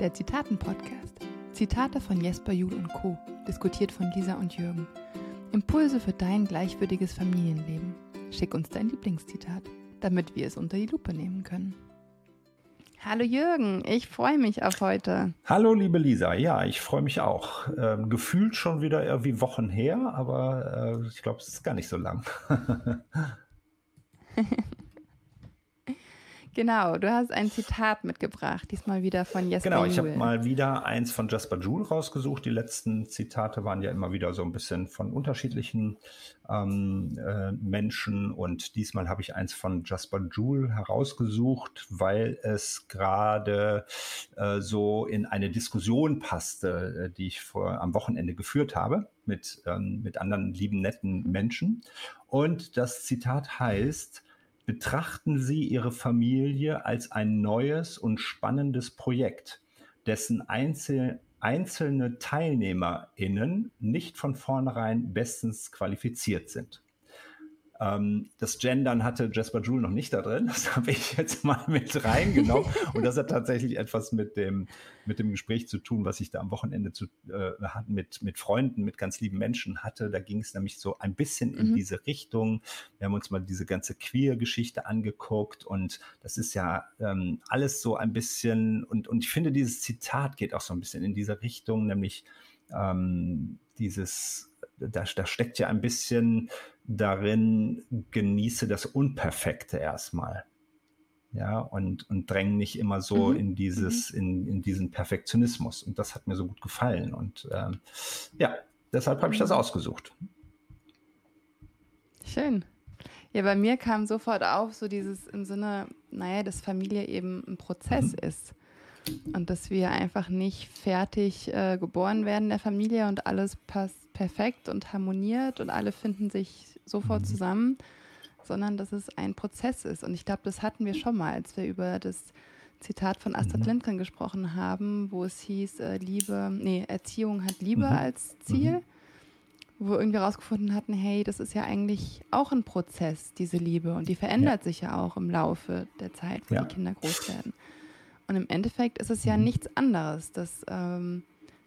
der Zitaten-Podcast. Zitate von Jesper Juhl und Co., diskutiert von Lisa und Jürgen. Impulse für dein gleichwürdiges Familienleben. Schick uns dein Lieblingszitat, damit wir es unter die Lupe nehmen können. Hallo Jürgen, ich freue mich auf heute. Hallo liebe Lisa, ja, ich freue mich auch. Ähm, gefühlt schon wieder irgendwie Wochen her, aber äh, ich glaube, es ist gar nicht so lang. Genau, du hast ein Zitat mitgebracht, diesmal wieder von Jesper Genau, ich habe mal wieder eins von Jasper Joule rausgesucht. Die letzten Zitate waren ja immer wieder so ein bisschen von unterschiedlichen ähm, äh, Menschen und diesmal habe ich eins von Jasper Joule herausgesucht, weil es gerade äh, so in eine Diskussion passte, äh, die ich vor, am Wochenende geführt habe mit, ähm, mit anderen lieben, netten Menschen. Und das Zitat heißt, Betrachten Sie Ihre Familie als ein neues und spannendes Projekt, dessen Einzel einzelne TeilnehmerInnen nicht von vornherein bestens qualifiziert sind. Ähm, das Gendern hatte Jasper Joule noch nicht da drin. Das habe ich jetzt mal mit reingenommen. Und das hat tatsächlich etwas mit dem, mit dem Gespräch zu tun, was ich da am Wochenende zu, äh, mit, mit Freunden, mit ganz lieben Menschen hatte. Da ging es nämlich so ein bisschen in mhm. diese Richtung. Wir haben uns mal diese ganze Queer-Geschichte angeguckt und das ist ja ähm, alles so ein bisschen, und, und ich finde, dieses Zitat geht auch so ein bisschen in diese Richtung, nämlich ähm, dieses da, da steckt ja ein bisschen darin, genieße das Unperfekte erstmal. Ja, und, und drängen nicht immer so mhm. in dieses, mhm. in, in diesen Perfektionismus. Und das hat mir so gut gefallen. Und ähm, ja, deshalb habe ich das mhm. ausgesucht. Schön. Ja, bei mir kam sofort auf, so dieses im Sinne, naja, dass Familie eben ein Prozess mhm. ist. Und dass wir einfach nicht fertig äh, geboren werden in der Familie und alles passt perfekt und harmoniert und alle finden sich sofort mhm. zusammen, sondern dass es ein Prozess ist. Und ich glaube, das hatten wir schon mal, als wir über das Zitat von Astrid mhm. Lindgren gesprochen haben, wo es hieß, äh, Liebe, nee, Erziehung hat Liebe mhm. als Ziel, mhm. wo wir irgendwie rausgefunden hatten, hey, das ist ja eigentlich auch ein Prozess, diese Liebe. Und die verändert ja. sich ja auch im Laufe der Zeit, wo ja. die Kinder groß werden. Und im Endeffekt ist es ja mhm. nichts anderes, dass, ähm,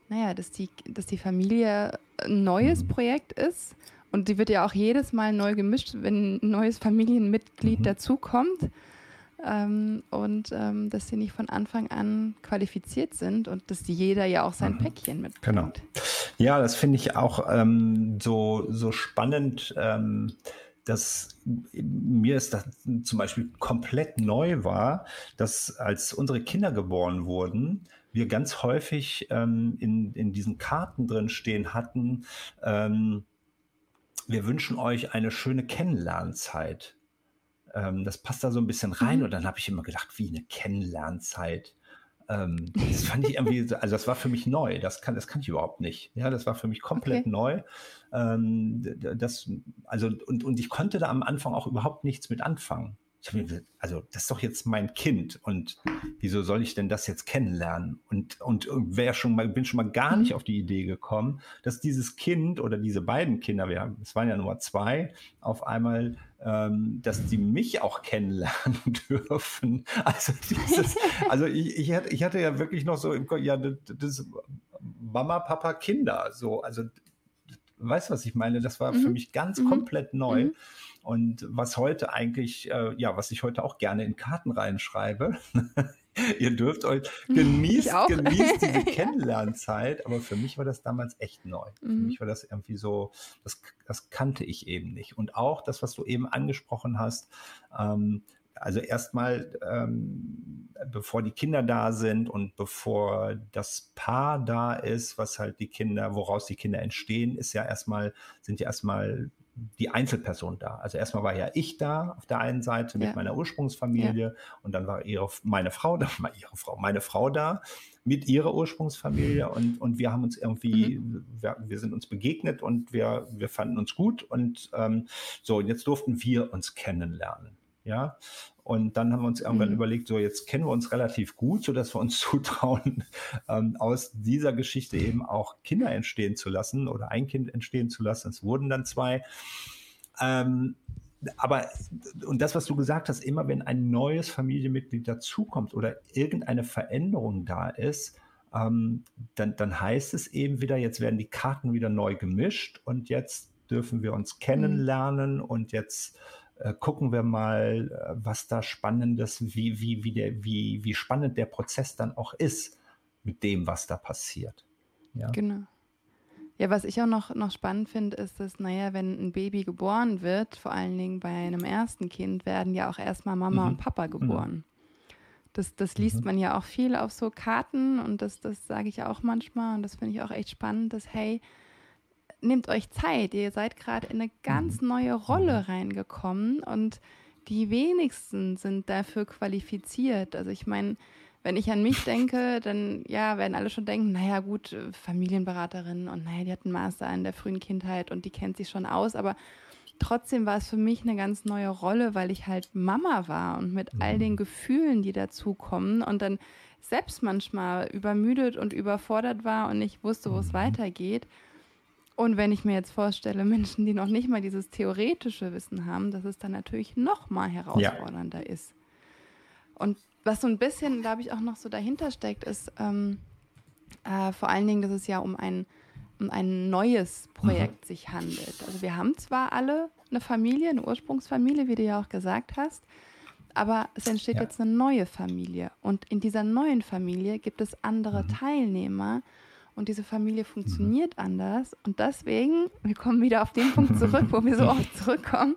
naja, dass die, dass die Familie ein neues mhm. Projekt ist. Und die wird ja auch jedes Mal neu gemischt, wenn ein neues Familienmitglied mhm. dazukommt. Ähm, und ähm, dass sie nicht von Anfang an qualifiziert sind und dass jeder ja auch sein mhm. Päckchen mitbringt. Genau. Ja, das finde ich auch ähm, so, so spannend ähm, dass mir es das zum Beispiel komplett neu war, dass als unsere Kinder geboren wurden, wir ganz häufig ähm, in, in diesen Karten drin stehen hatten, ähm, wir wünschen euch eine schöne Kennenlernzeit. Ähm, das passt da so ein bisschen rein mhm. und dann habe ich immer gedacht, wie eine Kennenlernzeit. Ähm, das fand ich irgendwie, also das war für mich neu. Das kann, das kann ich überhaupt nicht. Ja, das war für mich komplett okay. neu. Ähm, das, also, und, und ich konnte da am Anfang auch überhaupt nichts mit anfangen. Ich mir, also, das ist doch jetzt mein Kind und wieso soll ich denn das jetzt kennenlernen? Und, und, wär schon mal, bin schon mal gar nicht mhm. auf die Idee gekommen, dass dieses Kind oder diese beiden Kinder, wir haben, es waren ja nur zwei, auf einmal ähm, dass die mich auch kennenlernen dürfen. Also, dieses, also ich, ich, hatte, ich hatte ja wirklich noch so im Kopf, ja, das, das Mama, Papa, Kinder, so, also weißt du, was ich meine? Das war mhm. für mich ganz mhm. komplett neu. Mhm. Und was heute eigentlich, äh, ja, was ich heute auch gerne in Karten reinschreibe, ihr dürft euch, genießt, genießt diese Kennenlernzeit, aber für mich war das damals echt neu. Mhm. Für mich war das irgendwie so, das, das kannte ich eben nicht. Und auch das, was du eben angesprochen hast, ähm, also erstmal, ähm, bevor die Kinder da sind und bevor das Paar da ist, was halt die Kinder, woraus die Kinder entstehen, ist ja erstmal, sind ja erstmal die Einzelperson da. Also erstmal war ja ich da auf der einen Seite mit ja. meiner Ursprungsfamilie ja. und dann war ihre, meine Frau da, ihre Frau, meine Frau da mit ihrer Ursprungsfamilie und, und wir haben uns irgendwie, mhm. wir, wir, sind uns begegnet und wir, wir fanden uns gut und ähm, so, und jetzt durften wir uns kennenlernen. Ja, und dann haben wir uns irgendwann mhm. überlegt, so jetzt kennen wir uns relativ gut, so dass wir uns zutrauen, ähm, aus dieser Geschichte eben auch Kinder entstehen zu lassen oder ein Kind entstehen zu lassen. Es wurden dann zwei. Ähm, aber, und das, was du gesagt hast, immer wenn ein neues Familienmitglied dazukommt oder irgendeine Veränderung da ist, ähm, dann, dann heißt es eben wieder, jetzt werden die Karten wieder neu gemischt und jetzt dürfen wir uns kennenlernen mhm. und jetzt äh, gucken wir mal, äh, was da spannendes, wie, wie, wie, der, wie, wie spannend der Prozess dann auch ist mit dem, was da passiert. Ja. Genau. Ja, was ich auch noch, noch spannend finde, ist, dass, naja, wenn ein Baby geboren wird, vor allen Dingen bei einem ersten Kind, werden ja auch erstmal Mama mhm. und Papa geboren. Mhm. Das, das liest mhm. man ja auch viel auf so Karten und das, das sage ich auch manchmal und das finde ich auch echt spannend, dass, hey, nehmt euch Zeit, ihr seid gerade in eine ganz mhm. neue Rolle mhm. reingekommen und die wenigsten sind dafür qualifiziert. Also ich meine, wenn ich an mich denke, dann ja, werden alle schon denken, naja gut, Familienberaterin und naja, die hat einen Master in der frühen Kindheit und die kennt sich schon aus, aber trotzdem war es für mich eine ganz neue Rolle, weil ich halt Mama war und mit all den mhm. Gefühlen, die dazukommen und dann selbst manchmal übermüdet und überfordert war und nicht wusste, wo es weitergeht. Und wenn ich mir jetzt vorstelle, Menschen, die noch nicht mal dieses theoretische Wissen haben, dass es dann natürlich noch mal herausfordernder ja. ist. Und was so ein bisschen, glaube ich, auch noch so dahinter steckt, ist ähm, äh, vor allen Dingen, dass es ja um ein, um ein neues Projekt mhm. sich handelt. Also wir haben zwar alle eine Familie, eine Ursprungsfamilie, wie du ja auch gesagt hast, aber es entsteht ja. jetzt eine neue Familie. Und in dieser neuen Familie gibt es andere mhm. Teilnehmer und diese Familie funktioniert mhm. anders. Und deswegen, wir kommen wieder auf den Punkt zurück, wo wir so oft zurückkommen,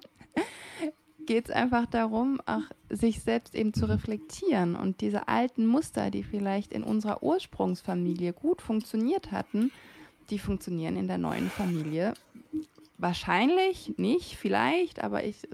geht es einfach darum, auch sich selbst eben zu reflektieren und diese alten Muster, die vielleicht in unserer Ursprungsfamilie gut funktioniert hatten, die funktionieren in der neuen Familie Wahrscheinlich nicht, vielleicht, aber ich,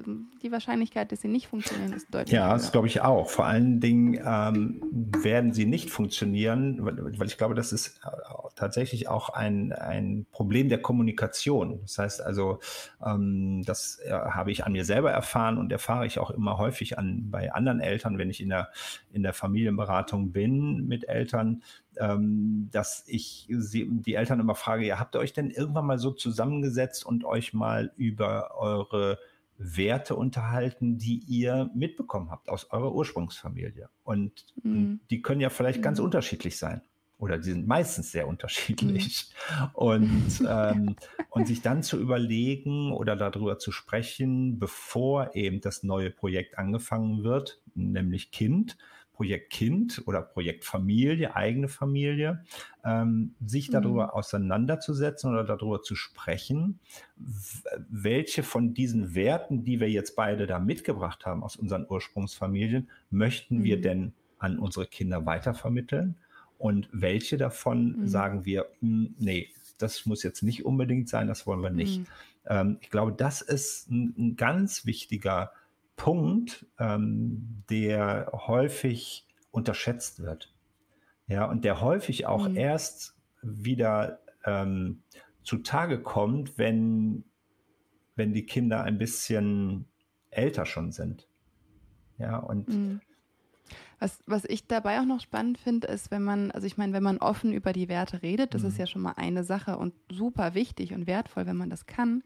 die Wahrscheinlichkeit, dass sie nicht funktionieren, ist deutlich. Ja, das glaube ich auch. Vor allen Dingen ähm, werden sie nicht funktionieren, weil, weil, ich glaube, das ist äh, tatsächlich auch ein, ein Problem der Kommunikation. Das heißt also, ähm, das äh, habe ich an mir selber erfahren und erfahre ich auch immer häufig an bei anderen Eltern, wenn ich in der, in der Familienberatung bin mit Eltern, ähm, dass ich sie, die Eltern immer frage, ja, habt ihr euch denn irgendwann mal so zusammengesetzt und euch mal über eure Werte unterhalten, die ihr mitbekommen habt aus eurer Ursprungsfamilie? Und, mhm. und die können ja vielleicht mhm. ganz unterschiedlich sein. Oder die sind meistens sehr unterschiedlich. Mhm. Und, ähm, und sich dann zu überlegen oder darüber zu sprechen, bevor eben das neue Projekt angefangen wird, nämlich Kind, Projekt Kind oder Projekt Familie, eigene Familie, ähm, sich mhm. darüber mhm. auseinanderzusetzen oder darüber zu sprechen, welche von diesen Werten, die wir jetzt beide da mitgebracht haben aus unseren Ursprungsfamilien, möchten mhm. wir denn an unsere Kinder weitervermitteln und welche davon mhm. sagen wir, hm, nee, das muss jetzt nicht unbedingt sein, das wollen wir nicht. Mhm. Ähm, ich glaube, das ist ein, ein ganz wichtiger Punkt, ähm, der häufig unterschätzt wird. Ja, und der häufig auch mhm. erst wieder ähm, zutage kommt, wenn, wenn die Kinder ein bisschen älter schon sind. Ja, und mhm. Was, was ich dabei auch noch spannend finde, ist, wenn man, also ich meine, wenn man offen über die Werte redet, das mhm. ist ja schon mal eine Sache und super wichtig und wertvoll, wenn man das kann.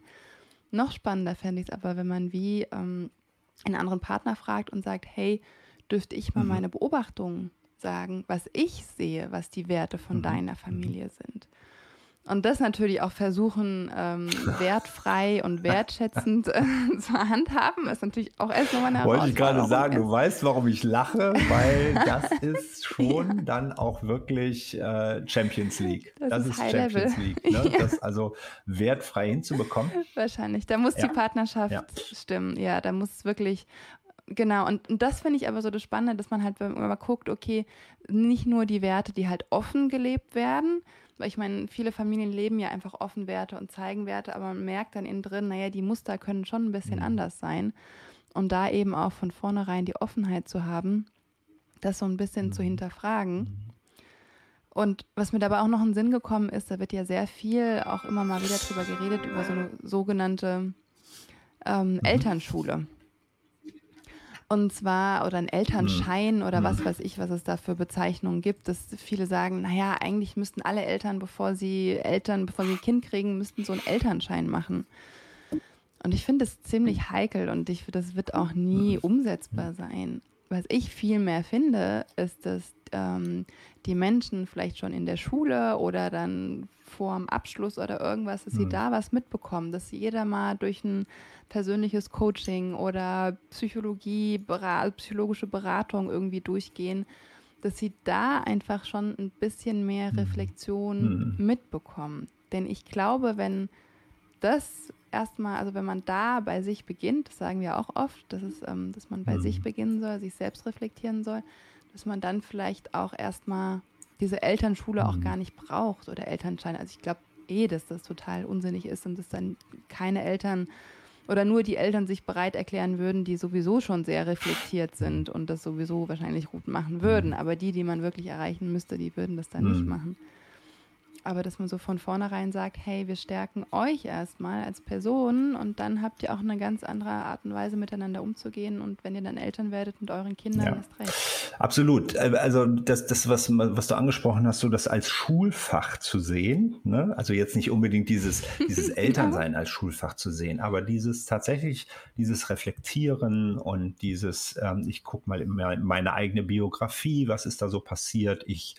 Noch spannender fände ich es aber, wenn man wie ähm, einen anderen Partner fragt und sagt, hey, dürfte ich mal mhm. meine Beobachtungen sagen, was ich sehe, was die Werte von mhm. deiner. Familie sind. Und das natürlich auch versuchen, ähm, wertfrei und wertschätzend äh, zu handhaben, ist natürlich auch erst nochmal eine Wollte ich gerade sagen, du weißt, warum ich lache, weil das ist schon ja. dann auch wirklich äh, Champions League. Das, das ist, ist Champions Level. League. Ne? ja. Das also wertfrei hinzubekommen. Wahrscheinlich. Da muss ja. die Partnerschaft stimmen. Ja, da muss es wirklich Genau, und, und das finde ich aber so das Spannende, dass man halt immer guckt, okay, nicht nur die Werte, die halt offen gelebt werden, weil ich meine, viele Familien leben ja einfach offen Werte und zeigen Werte, aber man merkt dann innen drin, naja, die Muster können schon ein bisschen mhm. anders sein. Und da eben auch von vornherein die Offenheit zu haben, das so ein bisschen mhm. zu hinterfragen. Mhm. Und was mir dabei auch noch in den Sinn gekommen ist, da wird ja sehr viel auch immer mal wieder drüber geredet, über so eine sogenannte ähm, mhm. Elternschule. Und zwar, oder ein Elternschein oder was weiß ich, was es da für Bezeichnungen gibt, dass viele sagen, naja, eigentlich müssten alle Eltern, bevor sie Eltern, bevor sie ein Kind kriegen, müssten so einen Elternschein machen. Und ich finde es ziemlich heikel und ich, das wird auch nie umsetzbar sein. Was ich viel mehr finde, ist, dass ähm, die Menschen vielleicht schon in der Schule oder dann vor dem Abschluss oder irgendwas, dass mhm. sie da was mitbekommen, dass jeder mal durch ein persönliches Coaching oder Psychologie, Berat, psychologische Beratung irgendwie durchgehen, dass sie da einfach schon ein bisschen mehr mhm. Reflexion mhm. mitbekommen. Denn ich glaube, wenn das erstmal, also wenn man da bei sich beginnt, das sagen wir auch oft, dass, es, ähm, dass man bei mhm. sich beginnen soll, sich selbst reflektieren soll, dass man dann vielleicht auch erstmal diese Elternschule mhm. auch gar nicht braucht oder Elternschein. Also ich glaube eh, dass das total unsinnig ist und dass dann keine Eltern oder nur die Eltern sich bereit erklären würden, die sowieso schon sehr reflektiert sind und das sowieso wahrscheinlich gut machen würden. Mhm. Aber die, die man wirklich erreichen müsste, die würden das dann mhm. nicht machen aber dass man so von vornherein sagt, hey, wir stärken euch erstmal als Person und dann habt ihr auch eine ganz andere Art und Weise miteinander umzugehen und wenn ihr dann Eltern werdet mit euren Kindern, ja. erst recht. Absolut. Äh, also das, das was, was du angesprochen hast, so das als Schulfach zu sehen, ne? also jetzt nicht unbedingt dieses, dieses Elternsein als Schulfach zu sehen, aber dieses tatsächlich, dieses Reflektieren und dieses, ähm, ich gucke mal in meine eigene Biografie, was ist da so passiert, ich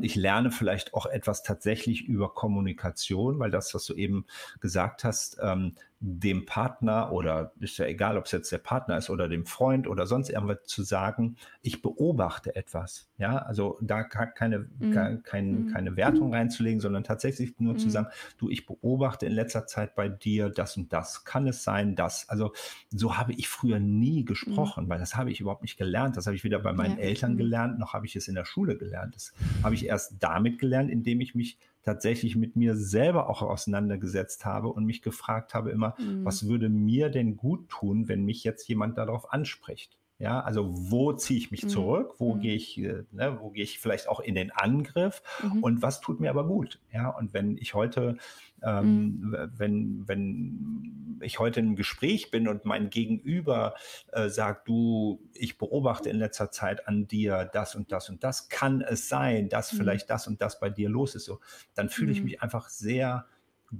ich lerne vielleicht auch etwas tatsächlich über Kommunikation, weil das, was du eben gesagt hast, ähm, dem Partner oder ist ja egal, ob es jetzt der Partner ist oder dem Freund oder sonst irgendwas zu sagen, ich beobachte etwas. Ja, also da keine, mhm. kein, mhm. keine Wertung reinzulegen, sondern tatsächlich nur mhm. zu sagen, du, ich beobachte in letzter Zeit bei dir das und das. Kann es sein, dass, also so habe ich früher nie gesprochen, mhm. weil das habe ich überhaupt nicht gelernt. Das habe ich weder bei meinen ja. Eltern mhm. gelernt, noch habe ich es in der Schule gelernt. Das habe ich erst damit gelernt, indem ich mich tatsächlich mit mir selber auch auseinandergesetzt habe und mich gefragt habe immer, mhm. was würde mir denn gut tun, wenn mich jetzt jemand darauf anspricht? Ja, also wo ziehe ich mich mhm. zurück? Wo mhm. gehe ich, äh, ne, wo gehe ich vielleicht auch in den Angriff? Mhm. Und was tut mir aber gut? Ja, und wenn ich heute, ähm, mhm. wenn, wenn ich heute in einem Gespräch bin und mein Gegenüber äh, sagt, du, ich beobachte in letzter Zeit an dir das und das und das, kann es sein, dass mhm. vielleicht das und das bei dir los ist, so, dann fühle ich mhm. mich einfach sehr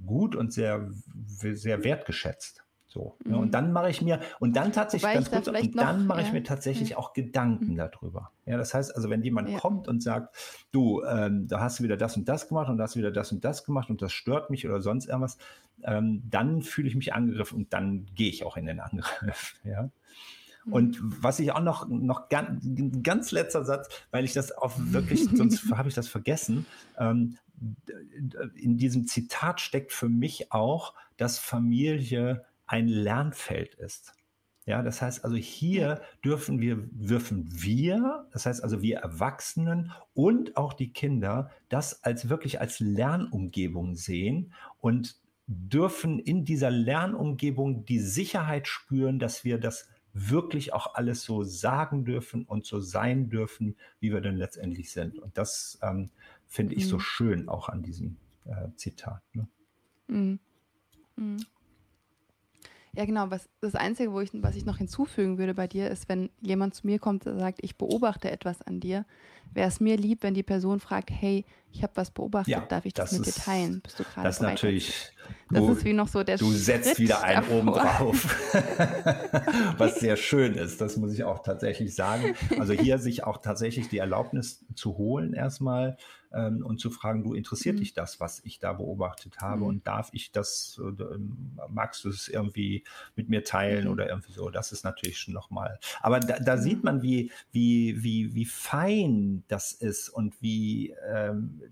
gut und sehr, sehr wertgeschätzt. So. Ne? Mhm. Und dann mache ich mir, und dann tatsächlich, ganz kurz, und dann mache ja, ich mir tatsächlich ja. auch Gedanken mhm. darüber. Ja, das heißt also, wenn jemand kommt und sagt, du, ähm, da hast du wieder das und das gemacht und da hast du wieder das und das gemacht und das stört mich oder sonst irgendwas, ähm, dann fühle ich mich angegriffen und dann gehe ich auch in den Angriff. Ja. Mhm. Und was ich auch noch, noch ganz, ganz letzter Satz, weil ich das auch wirklich, sonst habe ich das vergessen, ähm, in diesem Zitat steckt für mich auch, dass Familie ein Lernfeld ist. Ja, das heißt also hier dürfen wir, dürfen wir, das heißt also wir Erwachsenen und auch die Kinder das als wirklich als Lernumgebung sehen und dürfen in dieser Lernumgebung die Sicherheit spüren, dass wir das wirklich auch alles so sagen dürfen und so sein dürfen, wie wir denn letztendlich sind. Und das ähm, finde ich so mhm. schön auch an diesem äh, Zitat. Ne? Mhm. Mhm. Ja, genau. Was, das Einzige, wo ich, was ich noch hinzufügen würde bei dir, ist, wenn jemand zu mir kommt und sagt, ich beobachte etwas an dir, wäre es mir lieb, wenn die Person fragt, hey, ich habe was beobachtet, ja, darf ich das, das mit dir teilen? Bist du gerade Das ist natürlich. Das du, ist wie noch so der Du setzt Schritt wieder einen davor. oben drauf. was sehr schön ist, das muss ich auch tatsächlich sagen. Also hier sich auch tatsächlich die Erlaubnis zu holen, erstmal ähm, und zu fragen, du interessiert mhm. dich das, was ich da beobachtet habe mhm. und darf ich das, äh, magst du es irgendwie mit mir teilen mhm. oder irgendwie so? Das ist natürlich schon nochmal. Aber da, da sieht mhm. man, wie, wie, wie, wie fein das ist und wie, ähm,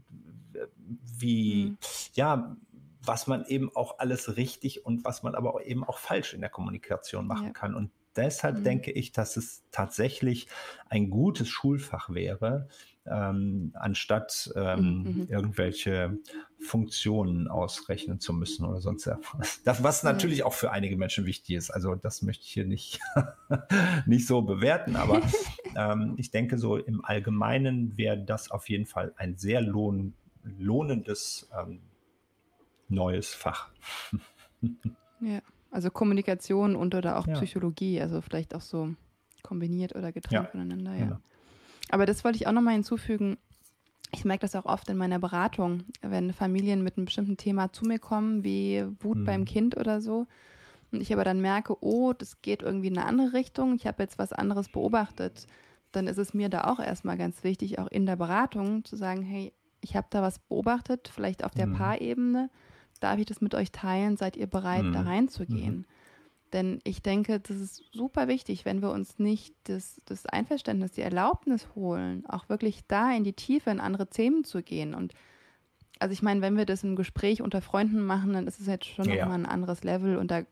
wie, mhm. ja, was man eben auch alles richtig und was man aber eben auch falsch in der Kommunikation machen ja. kann. Und deshalb mhm. denke ich, dass es tatsächlich ein gutes Schulfach wäre, ähm, anstatt ähm, mhm, mhm. irgendwelche Funktionen ausrechnen zu müssen oder sonst etwas. Das, was natürlich auch für einige Menschen wichtig ist. Also das möchte ich hier nicht, nicht so bewerten, aber ähm, ich denke so im Allgemeinen wäre das auf jeden Fall ein sehr lohn, lohnendes ähm, neues Fach. ja, also Kommunikation und oder auch ja. Psychologie, also vielleicht auch so kombiniert oder getrennt ja. voneinander, ja. Aber das wollte ich auch nochmal hinzufügen. Ich merke das auch oft in meiner Beratung, wenn Familien mit einem bestimmten Thema zu mir kommen, wie Wut mhm. beim Kind oder so. und ich aber dann merke, oh, das geht irgendwie in eine andere Richtung, ich habe jetzt was anderes beobachtet, dann ist es mir da auch erstmal ganz wichtig, auch in der Beratung zu sagen, hey, ich habe da was beobachtet, vielleicht auf der mhm. Paarebene, darf ich das mit euch teilen, seid ihr bereit, mhm. da reinzugehen? Denn ich denke, das ist super wichtig, wenn wir uns nicht das, das Einverständnis, die Erlaubnis holen, auch wirklich da in die Tiefe, in andere Themen zu gehen. Und also ich meine, wenn wir das im Gespräch unter Freunden machen, dann ist es jetzt schon ja. nochmal ein anderes Level und da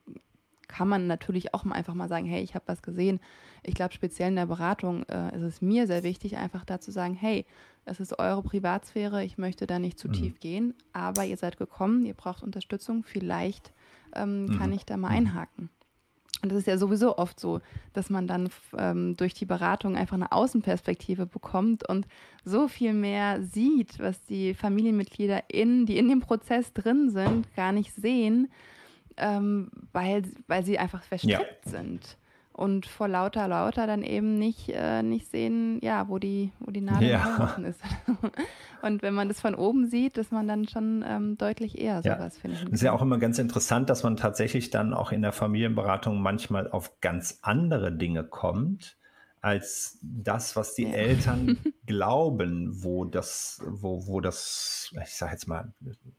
kann man natürlich auch mal einfach mal sagen, hey, ich habe was gesehen. Ich glaube, speziell in der Beratung äh, ist es mir sehr wichtig, einfach da zu sagen, hey, es ist eure Privatsphäre, ich möchte da nicht zu mhm. tief gehen, aber ihr seid gekommen, ihr braucht Unterstützung, vielleicht ähm, mhm. kann ich da mal mhm. einhaken. Und das ist ja sowieso oft so, dass man dann ähm, durch die Beratung einfach eine Außenperspektive bekommt und so viel mehr sieht, was die Familienmitglieder, in, die in dem Prozess drin sind, gar nicht sehen, ähm, weil, weil sie einfach verstrickt ja. sind und vor lauter lauter dann eben nicht, äh, nicht sehen, ja, wo die, wo die Nadel ja. ist. und wenn man das von oben sieht, dass man dann schon ähm, deutlich eher sowas finden. Das ist ja auch immer ganz interessant, dass man tatsächlich dann auch in der Familienberatung manchmal auf ganz andere Dinge kommt als das, was die ja. Eltern glauben, wo das, wo, wo das, ich sage jetzt mal,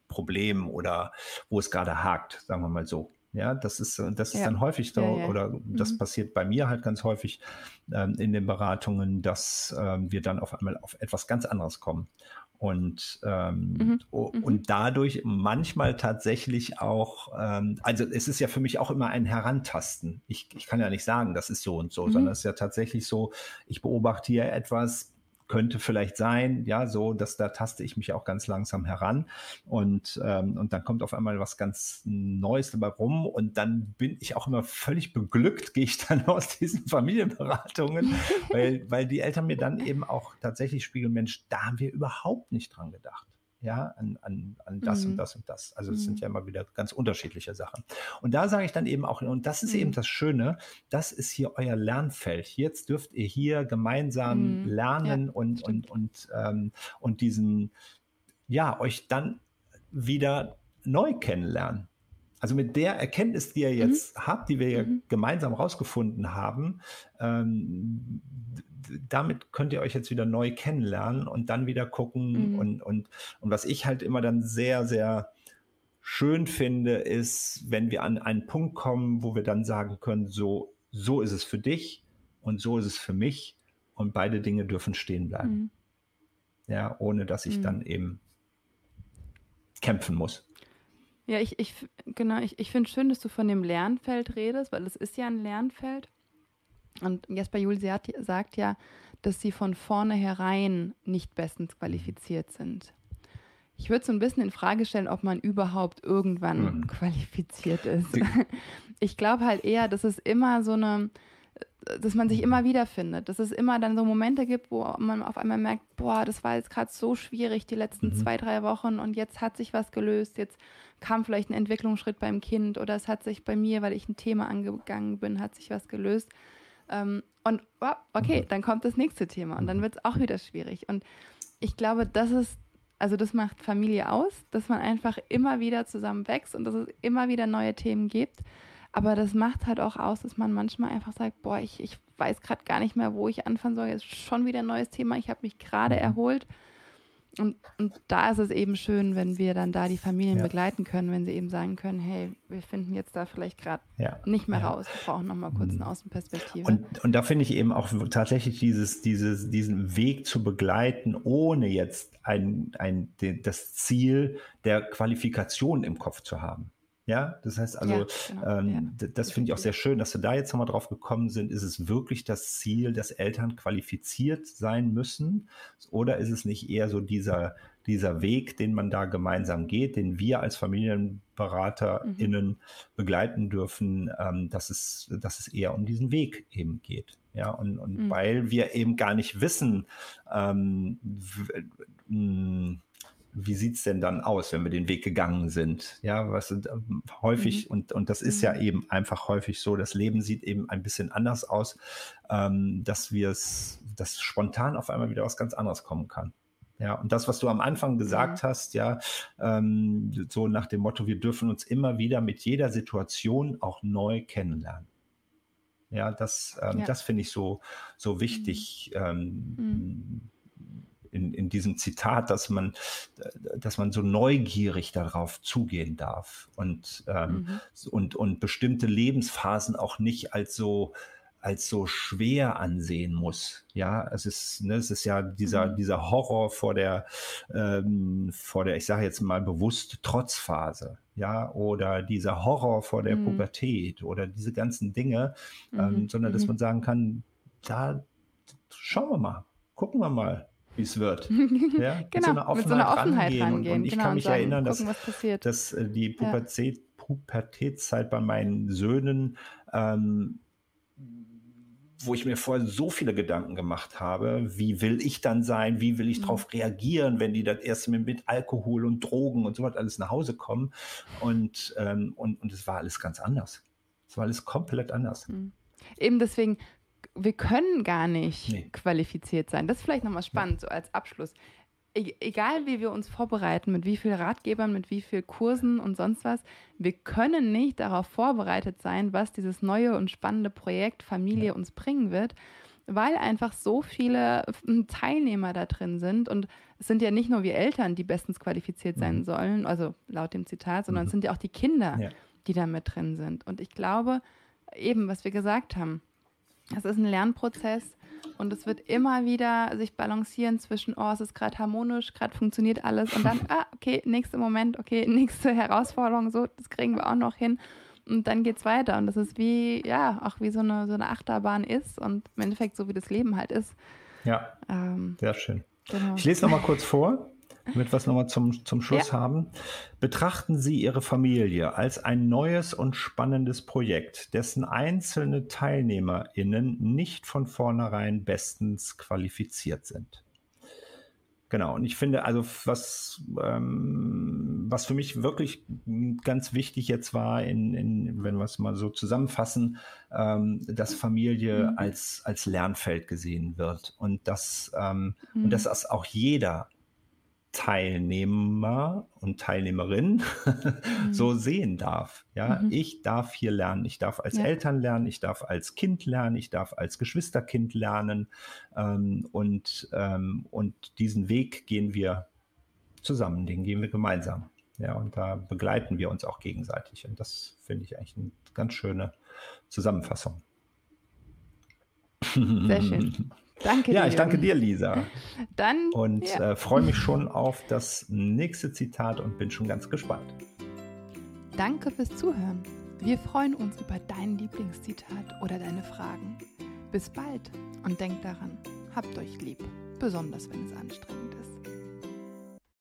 Problem oder wo es gerade hakt, sagen wir mal so. Ja, das ist, äh, das ist ja. dann häufig so, ja, ja. oder das mhm. passiert bei mir halt ganz häufig ähm, in den Beratungen, dass ähm, wir dann auf einmal auf etwas ganz anderes kommen. Und, ähm, mhm. mhm. und dadurch manchmal tatsächlich auch, ähm, also es ist ja für mich auch immer ein Herantasten. Ich, ich kann ja nicht sagen, das ist so und so, mhm. sondern es ist ja tatsächlich so, ich beobachte hier etwas, könnte vielleicht sein, ja, so, dass da taste ich mich auch ganz langsam heran. Und, ähm, und dann kommt auf einmal was ganz Neues dabei rum. Und dann bin ich auch immer völlig beglückt, gehe ich dann aus diesen Familienberatungen, weil, weil die Eltern mir dann eben auch tatsächlich spiegeln, Mensch, da haben wir überhaupt nicht dran gedacht ja, an, an, an das mhm. und das und das. Also es mhm. sind ja immer wieder ganz unterschiedliche Sachen. Und da sage ich dann eben auch, und das ist mhm. eben das Schöne, das ist hier euer Lernfeld. Jetzt dürft ihr hier gemeinsam mhm. lernen ja, und, und, und, ähm, und diesen, ja, euch dann wieder neu kennenlernen. Also mit der Erkenntnis, die ihr mhm. jetzt habt, die wir ja mhm. gemeinsam rausgefunden haben, ähm, damit könnt ihr euch jetzt wieder neu kennenlernen und dann wieder gucken. Mhm. Und, und, und was ich halt immer dann sehr, sehr schön finde, ist, wenn wir an einen Punkt kommen, wo wir dann sagen können, so, so ist es für dich und so ist es für mich und beide Dinge dürfen stehen bleiben. Mhm. Ja, ohne dass ich mhm. dann eben kämpfen muss. Ja, ich, ich genau, ich, ich finde schön, dass du von dem Lernfeld redest, weil es ist ja ein Lernfeld. Und Jesper Juhl sagt ja, dass sie von vornherein nicht bestens qualifiziert sind. Ich würde so ein bisschen in Frage stellen, ob man überhaupt irgendwann mhm. qualifiziert ist. Ich glaube halt eher, dass es immer so eine, dass man sich immer wiederfindet, dass es immer dann so Momente gibt, wo man auf einmal merkt, boah, das war jetzt gerade so schwierig die letzten mhm. zwei, drei Wochen und jetzt hat sich was gelöst, jetzt kam vielleicht ein Entwicklungsschritt beim Kind oder es hat sich bei mir, weil ich ein Thema angegangen bin, hat sich was gelöst. Ähm, und oh, okay, mhm. dann kommt das nächste Thema und dann mhm. wird es auch wieder schwierig. Und ich glaube, das ist, also das macht Familie aus, dass man einfach immer wieder zusammen wächst und dass es immer wieder neue Themen gibt. Aber das macht halt auch aus, dass man manchmal einfach sagt, boah, ich, ich weiß gerade gar nicht mehr, wo ich anfangen soll. Jetzt schon wieder ein neues Thema. Ich habe mich gerade mhm. erholt. Und, und da ist es eben schön, wenn wir dann da die Familien ja. begleiten können, wenn sie eben sagen können, hey, wir finden jetzt da vielleicht gerade ja. nicht mehr ja. raus, wir brauchen nochmal kurz eine mhm. Außenperspektive. Und, und da finde ich eben auch tatsächlich dieses, dieses, diesen Weg zu begleiten, ohne jetzt ein, ein, das Ziel der Qualifikation im Kopf zu haben. Ja, das heißt also, ja, genau. ähm, ja, das finde ich auch sehr schön, dass wir da jetzt nochmal drauf gekommen sind. Ist es wirklich das Ziel, dass Eltern qualifiziert sein müssen? Oder ist es nicht eher so dieser, dieser Weg, den man da gemeinsam geht, den wir als FamilienberaterInnen mhm. begleiten dürfen, ähm, dass, es, dass es eher um diesen Weg eben geht. Ja, und, und mhm. weil wir eben gar nicht wissen, ähm, wie sieht es denn dann aus, wenn wir den Weg gegangen sind? Ja, was sind ähm, häufig, mhm. und, und das ist ja mhm. eben einfach häufig so, das Leben sieht eben ein bisschen anders aus, ähm, dass wir es, dass spontan auf einmal wieder was ganz anderes kommen kann. Ja, und das, was du am Anfang gesagt mhm. hast, ja, ähm, so nach dem Motto, wir dürfen uns immer wieder mit jeder Situation auch neu kennenlernen. Ja, das, ähm, ja. das finde ich so, so wichtig. Mhm. Ähm, in, in diesem Zitat, dass man, dass man so neugierig darauf zugehen darf und, ähm, mhm. und, und bestimmte Lebensphasen auch nicht als so, als so schwer ansehen muss. Ja, es ist, ne, es ist ja dieser, mhm. dieser Horror vor der, ähm, vor der, ich sage jetzt mal bewusst Trotzphase, ja, oder dieser Horror vor der mhm. Pubertät oder diese ganzen Dinge, ähm, mhm. sondern dass mhm. man sagen kann, da schauen wir mal, gucken wir mal, wie es wird. Ja? genau, mit so einer Offenheit, so einer Offenheit rangehen. rangehen. Und, und ich genau, kann mich erinnern, dass, gucken, dass äh, die Pubertät, ja. Pubertätszeit bei meinen Söhnen, ähm, wo ich mir vorher so viele Gedanken gemacht habe, wie will ich dann sein, wie will ich mhm. darauf reagieren, wenn die das erste Mal mit Alkohol und Drogen und so was alles nach Hause kommen. Und, ähm, und, und es war alles ganz anders. Es war alles komplett anders. Mhm. Eben deswegen wir können gar nicht nee. qualifiziert sein. Das ist vielleicht nochmal spannend, so als Abschluss. E egal wie wir uns vorbereiten, mit wie vielen Ratgebern, mit wie vielen Kursen und sonst was, wir können nicht darauf vorbereitet sein, was dieses neue und spannende Projekt Familie ja. uns bringen wird, weil einfach so viele Teilnehmer da drin sind. Und es sind ja nicht nur wir Eltern, die bestens qualifiziert sein mhm. sollen, also laut dem Zitat, sondern mhm. es sind ja auch die Kinder, ja. die da mit drin sind. Und ich glaube, eben, was wir gesagt haben, es ist ein Lernprozess und es wird immer wieder sich balancieren zwischen, oh, es ist gerade harmonisch, gerade funktioniert alles und dann, ah, okay, nächster Moment, okay, nächste Herausforderung, so, das kriegen wir auch noch hin. Und dann geht es weiter. Und das ist wie, ja, auch wie so eine, so eine Achterbahn ist und im Endeffekt so wie das Leben halt ist. Ja. Ähm, sehr schön. Genau. Ich lese noch mal kurz vor damit wir es nochmal zum, zum Schluss ja. haben. Betrachten Sie Ihre Familie als ein neues und spannendes Projekt, dessen einzelne TeilnehmerInnen nicht von vornherein bestens qualifiziert sind. Genau, und ich finde, also was, ähm, was für mich wirklich ganz wichtig jetzt war, in, in, wenn wir es mal so zusammenfassen, ähm, dass Familie mhm. als, als Lernfeld gesehen wird und dass, ähm, mhm. und dass das auch jeder Teilnehmer und Teilnehmerin mhm. so sehen darf. Ja, mhm. ich darf hier lernen, ich darf als ja. Eltern lernen, ich darf als Kind lernen, ich darf als Geschwisterkind lernen ähm, und, ähm, und diesen Weg gehen wir zusammen, den gehen wir gemeinsam. Ja, und da begleiten wir uns auch gegenseitig. Und das finde ich eigentlich eine ganz schöne Zusammenfassung. Sehr schön. Danke ja, dir. Ja, ich danke dir, Lisa. Dann. Und ja. äh, freue mich schon auf das nächste Zitat und bin schon ganz gespannt. Danke fürs Zuhören. Wir freuen uns über dein Lieblingszitat oder deine Fragen. Bis bald und denkt daran, habt euch lieb, besonders wenn es anstrengend ist.